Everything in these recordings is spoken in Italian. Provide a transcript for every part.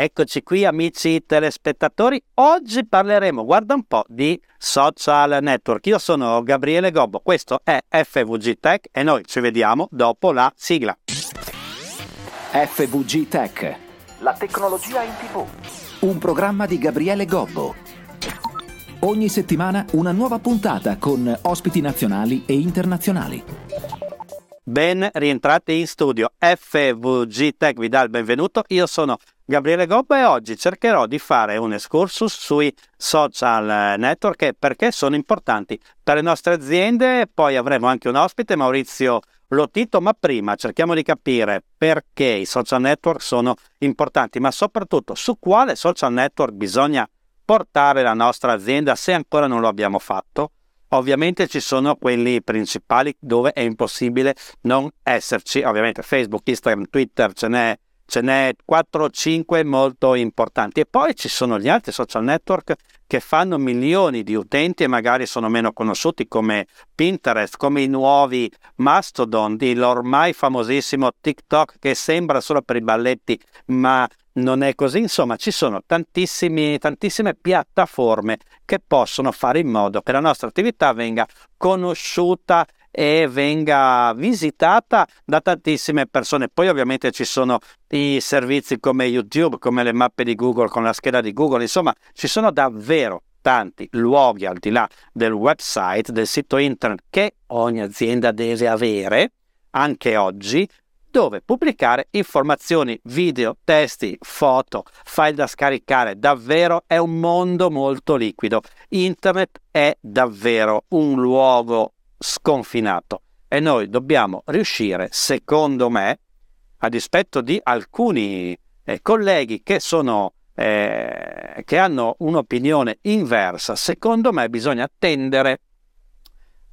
Eccoci qui amici telespettatori, oggi parleremo, guarda un po', di social network. Io sono Gabriele Gobbo, questo è FVG Tech e noi ci vediamo dopo la sigla. FVG Tech, la tecnologia in tv. Un programma di Gabriele Gobbo. Ogni settimana una nuova puntata con ospiti nazionali e internazionali. Ben rientrati in studio. FVG Tech vi dà benvenuto. Io sono Gabriele Gobba e oggi cercherò di fare un excursus sui social network perché sono importanti per le nostre aziende. Poi avremo anche un ospite, Maurizio Lotito, ma prima cerchiamo di capire perché i social network sono importanti, ma soprattutto su quale social network bisogna portare la nostra azienda se ancora non lo abbiamo fatto. Ovviamente ci sono quelli principali dove è impossibile non esserci, ovviamente Facebook, Instagram, Twitter, ce n'è ce n'è 4 o 5 molto importanti. E poi ci sono gli altri social network che fanno milioni di utenti e magari sono meno conosciuti come Pinterest, come i nuovi Mastodon, l'ormai famosissimo TikTok che sembra solo per i balletti ma non è così, insomma ci sono tantissime piattaforme che possono fare in modo che la nostra attività venga conosciuta e venga visitata da tantissime persone. Poi ovviamente ci sono i servizi come YouTube, come le mappe di Google con la scheda di Google, insomma ci sono davvero tanti luoghi al di là del website, del sito internet che ogni azienda deve avere anche oggi dove pubblicare informazioni, video, testi, foto, file da scaricare. Davvero è un mondo molto liquido. Internet è davvero un luogo sconfinato e noi dobbiamo riuscire, secondo me, a dispetto di alcuni eh, colleghi che sono eh, che hanno un'opinione inversa, secondo me bisogna tendere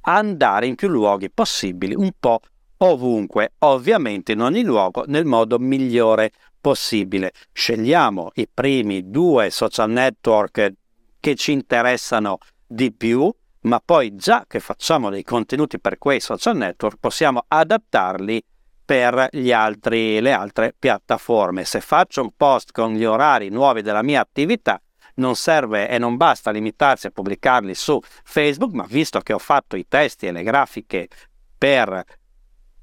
a andare in più luoghi possibili, un po' ovunque, ovviamente in ogni luogo nel modo migliore possibile. Scegliamo i primi due social network che ci interessano di più, ma poi già che facciamo dei contenuti per quei social network possiamo adattarli per altri, le altre piattaforme. Se faccio un post con gli orari nuovi della mia attività, non serve e non basta limitarsi a pubblicarli su Facebook, ma visto che ho fatto i testi e le grafiche per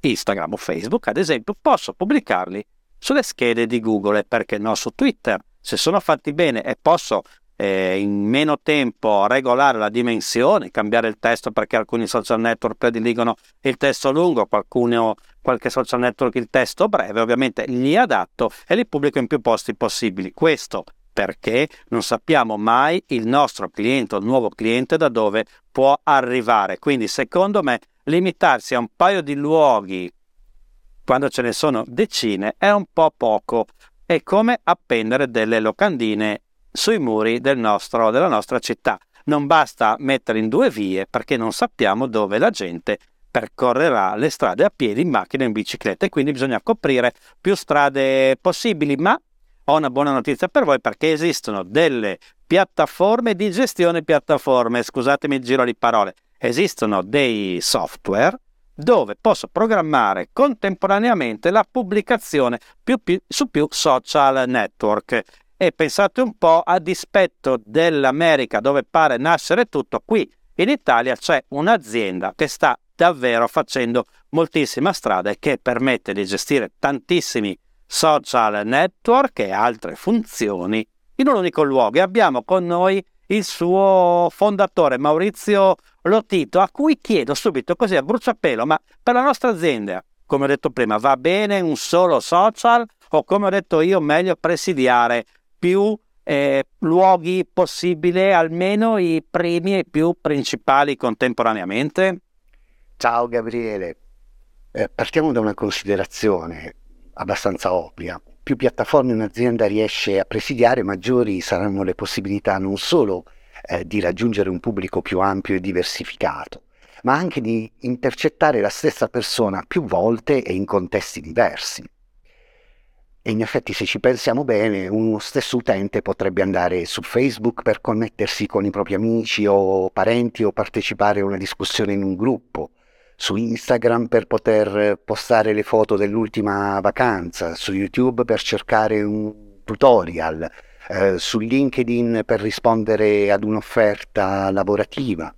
Instagram o Facebook, ad esempio, posso pubblicarli sulle schede di Google e perché no su Twitter. Se sono fatti bene e posso eh, in meno tempo regolare la dimensione, cambiare il testo perché alcuni social network prediligono il testo lungo, qualcuno, qualche social network il testo breve, ovviamente li adatto e li pubblico in più posti possibili. Questo perché non sappiamo mai il nostro cliente il nuovo cliente da dove può arrivare. Quindi secondo me limitarsi a un paio di luoghi quando ce ne sono decine è un po' poco. È come appendere delle locandine sui muri del nostro, della nostra città. Non basta mettere in due vie perché non sappiamo dove la gente percorrerà le strade a piedi, in macchina, in bicicletta e quindi bisogna coprire più strade possibili. Ma ho una buona notizia per voi perché esistono delle piattaforme di gestione piattaforme, scusatemi il giro di parole, esistono dei software dove posso programmare contemporaneamente la pubblicazione più, più, su più social network e pensate un po', a dispetto dell'America dove pare nascere tutto, qui in Italia c'è un'azienda che sta davvero facendo moltissima strada e che permette di gestire tantissimi social network e altre funzioni in un unico luogo. E abbiamo con noi il suo fondatore Maurizio Lotito, a cui chiedo subito così a bruciapelo, ma per la nostra azienda, come ho detto prima, va bene un solo social o come ho detto io, meglio presidiare più eh, luoghi possibile, almeno i primi e più principali contemporaneamente? Ciao Gabriele, eh, partiamo da una considerazione abbastanza ovvia. Più piattaforme un'azienda riesce a presidiare, maggiori saranno le possibilità non solo eh, di raggiungere un pubblico più ampio e diversificato, ma anche di intercettare la stessa persona più volte e in contesti diversi. E in effetti se ci pensiamo bene, uno stesso utente potrebbe andare su Facebook per connettersi con i propri amici o parenti o partecipare a una discussione in un gruppo, su Instagram per poter postare le foto dell'ultima vacanza, su YouTube per cercare un tutorial, eh, su LinkedIn per rispondere ad un'offerta lavorativa,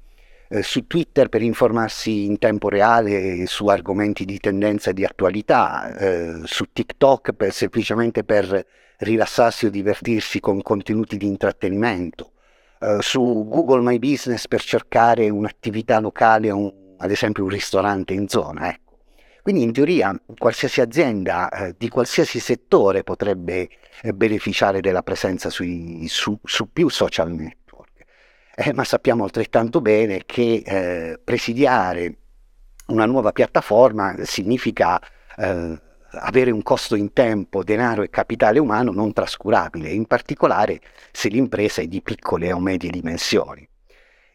eh, su Twitter per informarsi in tempo reale su argomenti di tendenza e di attualità, eh, su TikTok per, semplicemente per rilassarsi o divertirsi con contenuti di intrattenimento, eh, su Google My Business per cercare un'attività locale, un, ad esempio un ristorante in zona. Ecco. Quindi in teoria qualsiasi azienda eh, di qualsiasi settore potrebbe eh, beneficiare della presenza sui, su, su, più social network, eh, ma sappiamo altrettanto bene che eh, presidiare una nuova piattaforma significa eh, avere un costo in tempo, denaro e capitale umano non trascurabile, in particolare se l'impresa è di piccole o medie dimensioni.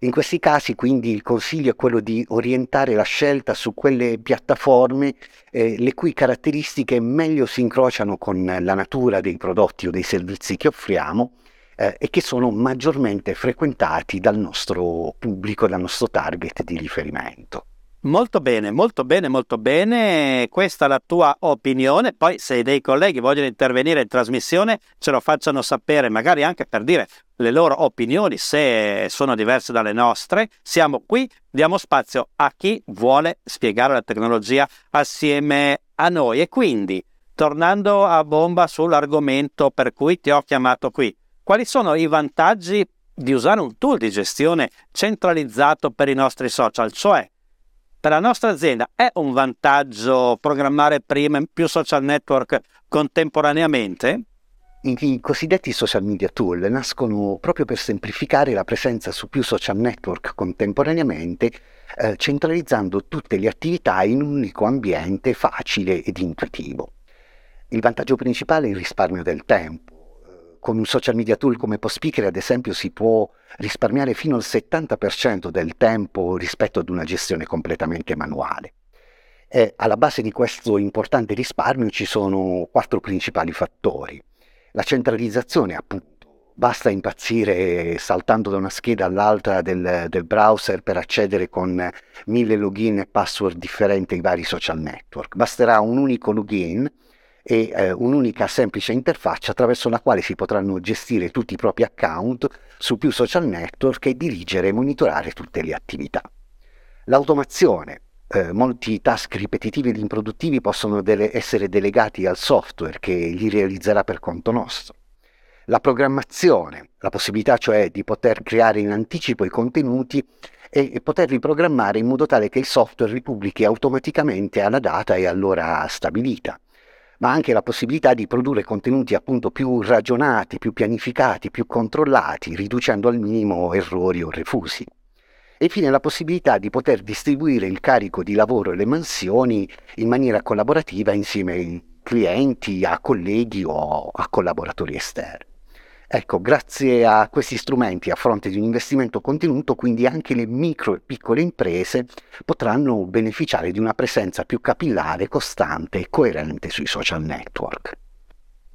In questi casi quindi il consiglio è quello di orientare la scelta su quelle piattaforme eh, le cui caratteristiche meglio si incrociano con la natura dei prodotti o dei servizi che offriamo eh, e che sono maggiormente frequentati dal nostro pubblico, dal nostro target di riferimento. Molto bene, molto bene, molto bene. Questa è la tua opinione. Poi, se dei colleghi vogliono intervenire in trasmissione, ce lo facciano sapere, magari anche per dire le loro opinioni, se sono diverse dalle nostre. Siamo qui, diamo spazio a chi vuole spiegare la tecnologia assieme a noi. E quindi, tornando a bomba sull'argomento per cui ti ho chiamato qui, quali sono i vantaggi di usare un tool di gestione centralizzato per i nostri social? Cioè, per la nostra azienda è un vantaggio programmare prima più social network contemporaneamente? I cosiddetti social media tool nascono proprio per semplificare la presenza su più social network contemporaneamente, eh, centralizzando tutte le attività in un unico ambiente facile ed intuitivo. Il vantaggio principale è il risparmio del tempo con un social media tool come PostSpeaker, ad esempio, si può risparmiare fino al 70% del tempo rispetto ad una gestione completamente manuale. E alla base di questo importante risparmio ci sono quattro principali fattori. La centralizzazione, appunto, basta impazzire saltando da una scheda all'altra del, del, browser per accedere con mille login e password differenti ai vari social network. Basterà un unico login e eh, un'unica semplice interfaccia attraverso la quale si potranno gestire tutti i propri account su più social network e dirigere e monitorare tutte le attività. L'automazione. Eh, molti task ripetitivi ed improduttivi possono dele- essere delegati al software che li realizzerà per conto nostro. La programmazione, la possibilità cioè di poter creare in anticipo i contenuti e, poterli programmare in modo tale che il software li pubblichi automaticamente alla data e all'ora stabilita ma anche la possibilità di produrre contenuti appunto più ragionati, più pianificati, più controllati, riducendo al minimo errori o refusi. E infine la possibilità di poter distribuire il carico di lavoro e le mansioni in maniera collaborativa insieme ai clienti, a colleghi o a collaboratori esterni. Ecco, grazie a questi strumenti a fronte di un investimento contenuto, quindi anche le micro e piccole imprese potranno beneficiare di una presenza più capillare, costante e coerente sui social network.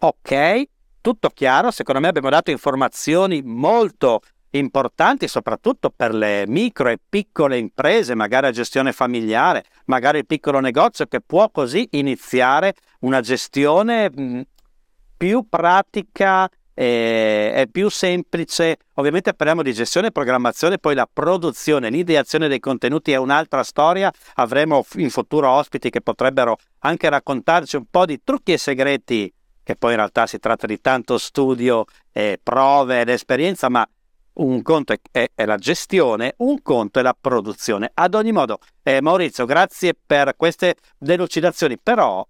Ok, tutto chiaro, secondo me abbiamo dato informazioni molto importanti soprattutto per le micro e piccole imprese, magari a gestione familiare, magari il piccolo negozio che può così iniziare una gestione mh, più pratica e è più semplice. Ovviamente parliamo di gestione e programmazione, poi la produzione, l'ideazione dei contenuti è un'altra storia. Avremo in futuro ospiti che potrebbero anche raccontarci un po' di trucchi e segreti, che poi in realtà si tratta di tanto studio, e prove ed esperienza, ma un conto è, è, è, la gestione, un conto è la produzione. Ad ogni modo, eh, Maurizio, grazie per queste delucidazioni, però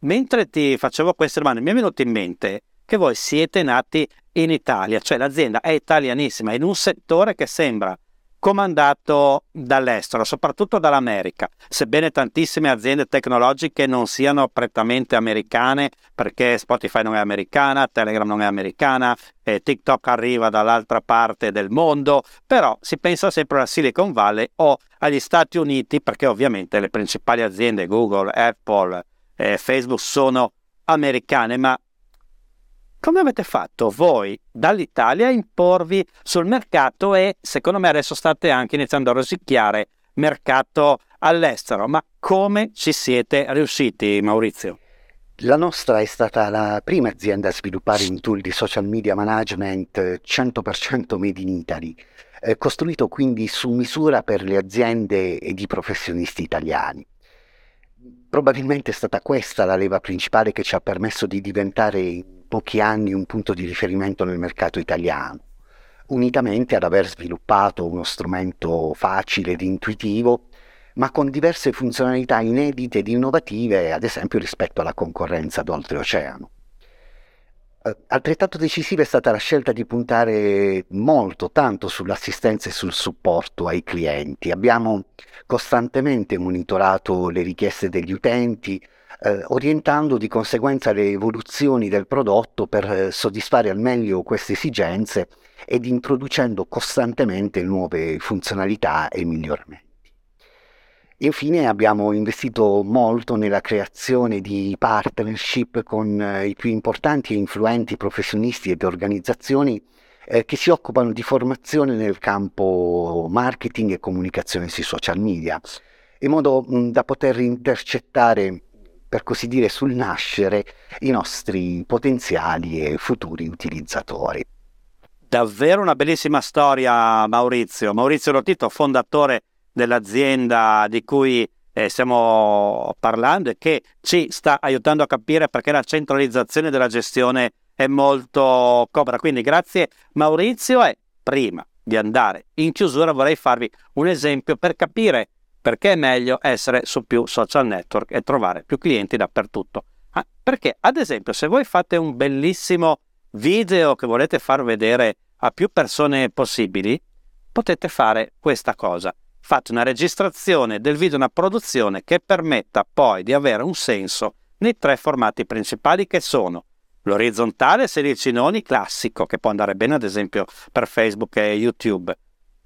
mentre ti facevo queste domande mi è venuto in mente che voi siete nati in Italia, cioè l'azienda è italianissima in un settore che sembra comandato dall'estero, soprattutto dall'America, sebbene tantissime aziende tecnologiche non siano prettamente americane, perché Spotify non è americana, Telegram non è americana, eh, TikTok arriva dall'altra parte del mondo, però si pensa sempre alla Silicon Valley o agli Stati Uniti, perché ovviamente le principali aziende Google, Apple, eh, Facebook sono americane, ma come avete fatto voi dall'Italia a imporvi sul mercato e secondo me adesso state anche iniziando a rosicchiare mercato all'estero, ma come ci siete riusciti Maurizio? La nostra è stata la prima azienda a sviluppare un tool di social media management 100% made in Italy, eh, costruito quindi su misura per le aziende ed i professionisti italiani. Probabilmente è stata questa la leva principale che ci ha permesso di diventare pochi anni un punto di riferimento nel mercato italiano, unitamente ad aver sviluppato uno strumento facile ed intuitivo, ma con diverse funzionalità inedite ed innovative, ad esempio rispetto alla concorrenza d'oltreoceano. Eh, altrettanto decisiva è stata la scelta di puntare molto, tanto sull'assistenza e sul supporto ai clienti. Abbiamo costantemente monitorato le richieste degli utenti, eh, orientando di conseguenza le evoluzioni del prodotto per eh, soddisfare al meglio queste esigenze ed introducendo costantemente nuove funzionalità e miglioramenti. Infine abbiamo investito molto nella creazione di partnership con eh, i più importanti e influenti professionisti ed organizzazioni eh, che si occupano di formazione nel campo marketing e comunicazione sui social media, in modo da poter intercettare, per così dire, sul nascere i nostri potenziali e futuri utilizzatori. Davvero una bellissima storia, Maurizio. Maurizio Lotito, fondatore dell'azienda di cui eh, stiamo parlando e che ci sta aiutando a capire perché la centralizzazione della gestione è molto cobra. Quindi grazie Maurizio e prima di andare in chiusura vorrei farvi un esempio per capire perché è meglio essere su più social network e trovare più clienti dappertutto. Ah, perché ad esempio se voi fate un bellissimo video che volete far vedere a più persone possibili, potete fare questa cosa fate una registrazione del video, una produzione che permetta poi di avere un senso nei tre formati principali che sono l'orizzontale 16 noni classico, che può andare bene ad esempio per Facebook e YouTube.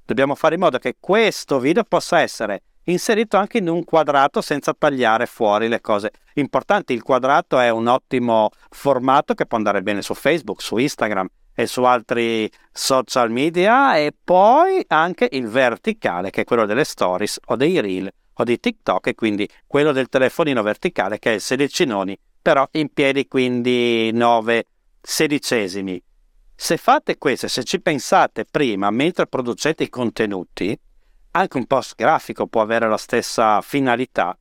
Dobbiamo fare in modo che questo video possa essere inserito anche in un quadrato senza tagliare fuori le cose importanti. Il quadrato è un ottimo formato che può andare bene su Facebook, su Instagram, e su altri social media e poi anche il verticale che è quello delle stories o dei reel o di TikTok e quindi quello del telefonino verticale che è il sedicinoni però in piedi quindi 9 sedicesimi. Se fate questo, se ci pensate prima mentre producete i contenuti, anche un post grafico può avere la stessa finalità,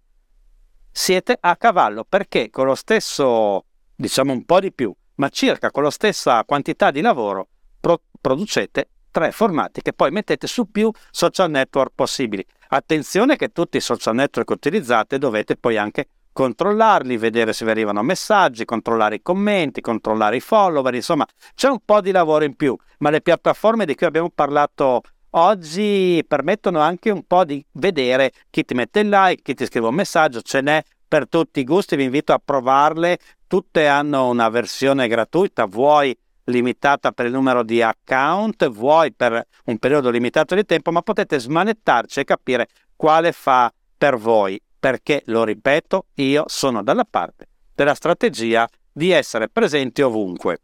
siete a cavallo perché con lo stesso, diciamo un po' di più, ma circa con la stessa quantità di lavoro pro- producete tre formati che poi mettete su più social network possibili. Attenzione che tutti i social network che utilizzate dovete poi anche controllarli, vedere se vi arrivano messaggi, controllare i commenti, controllare i follower, insomma c'è un po' di lavoro in più, ma le piattaforme di cui abbiamo parlato oggi permettono anche un po' di vedere chi ti mette il like, chi ti scrive un messaggio, ce n'è per tutti i gusti, vi invito a provarle, tutte hanno una versione gratuita, vuoi limitata per il numero di account, vuoi per un periodo limitato di tempo, ma potete smanettarci e capire quale fa per voi, perché, lo ripeto, io sono dalla parte della strategia di essere presenti ovunque,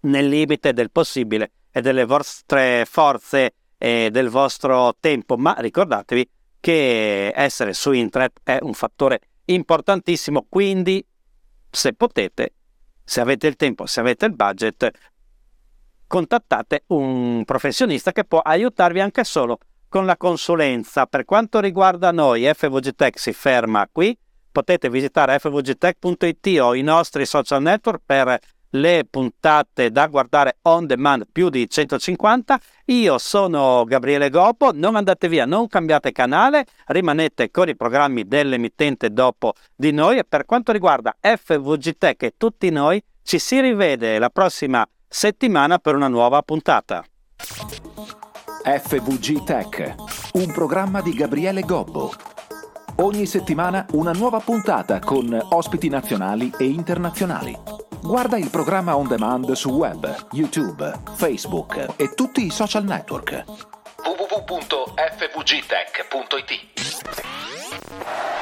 nel limite del possibile e delle vostre forze e del vostro tempo, ma ricordatevi che essere su internet è un fattore importantissimo, quindi se potete, se avete il tempo, se avete il budget, contattate un professionista che può aiutarvi anche solo con la consulenza. Per quanto riguarda noi, FVG Tech si ferma qui. Potete visitare fvgtech.it o i nostri social network per le puntate da guardare on demand più di 150. Io sono Gabriele Goppo, non andate via, non cambiate canale, rimanete con i programmi dell'emittente dopo di noi e per quanto riguarda FVG Tech e tutti noi ci si rivede la prossima settimana per una nuova puntata. FVG Tech, un programma di Gabriele Gobbo. Ogni settimana una nuova puntata con ospiti nazionali e internazionali. Guarda il programma on demand su web, YouTube, Facebook e tutti i social network. www.fvgtech.it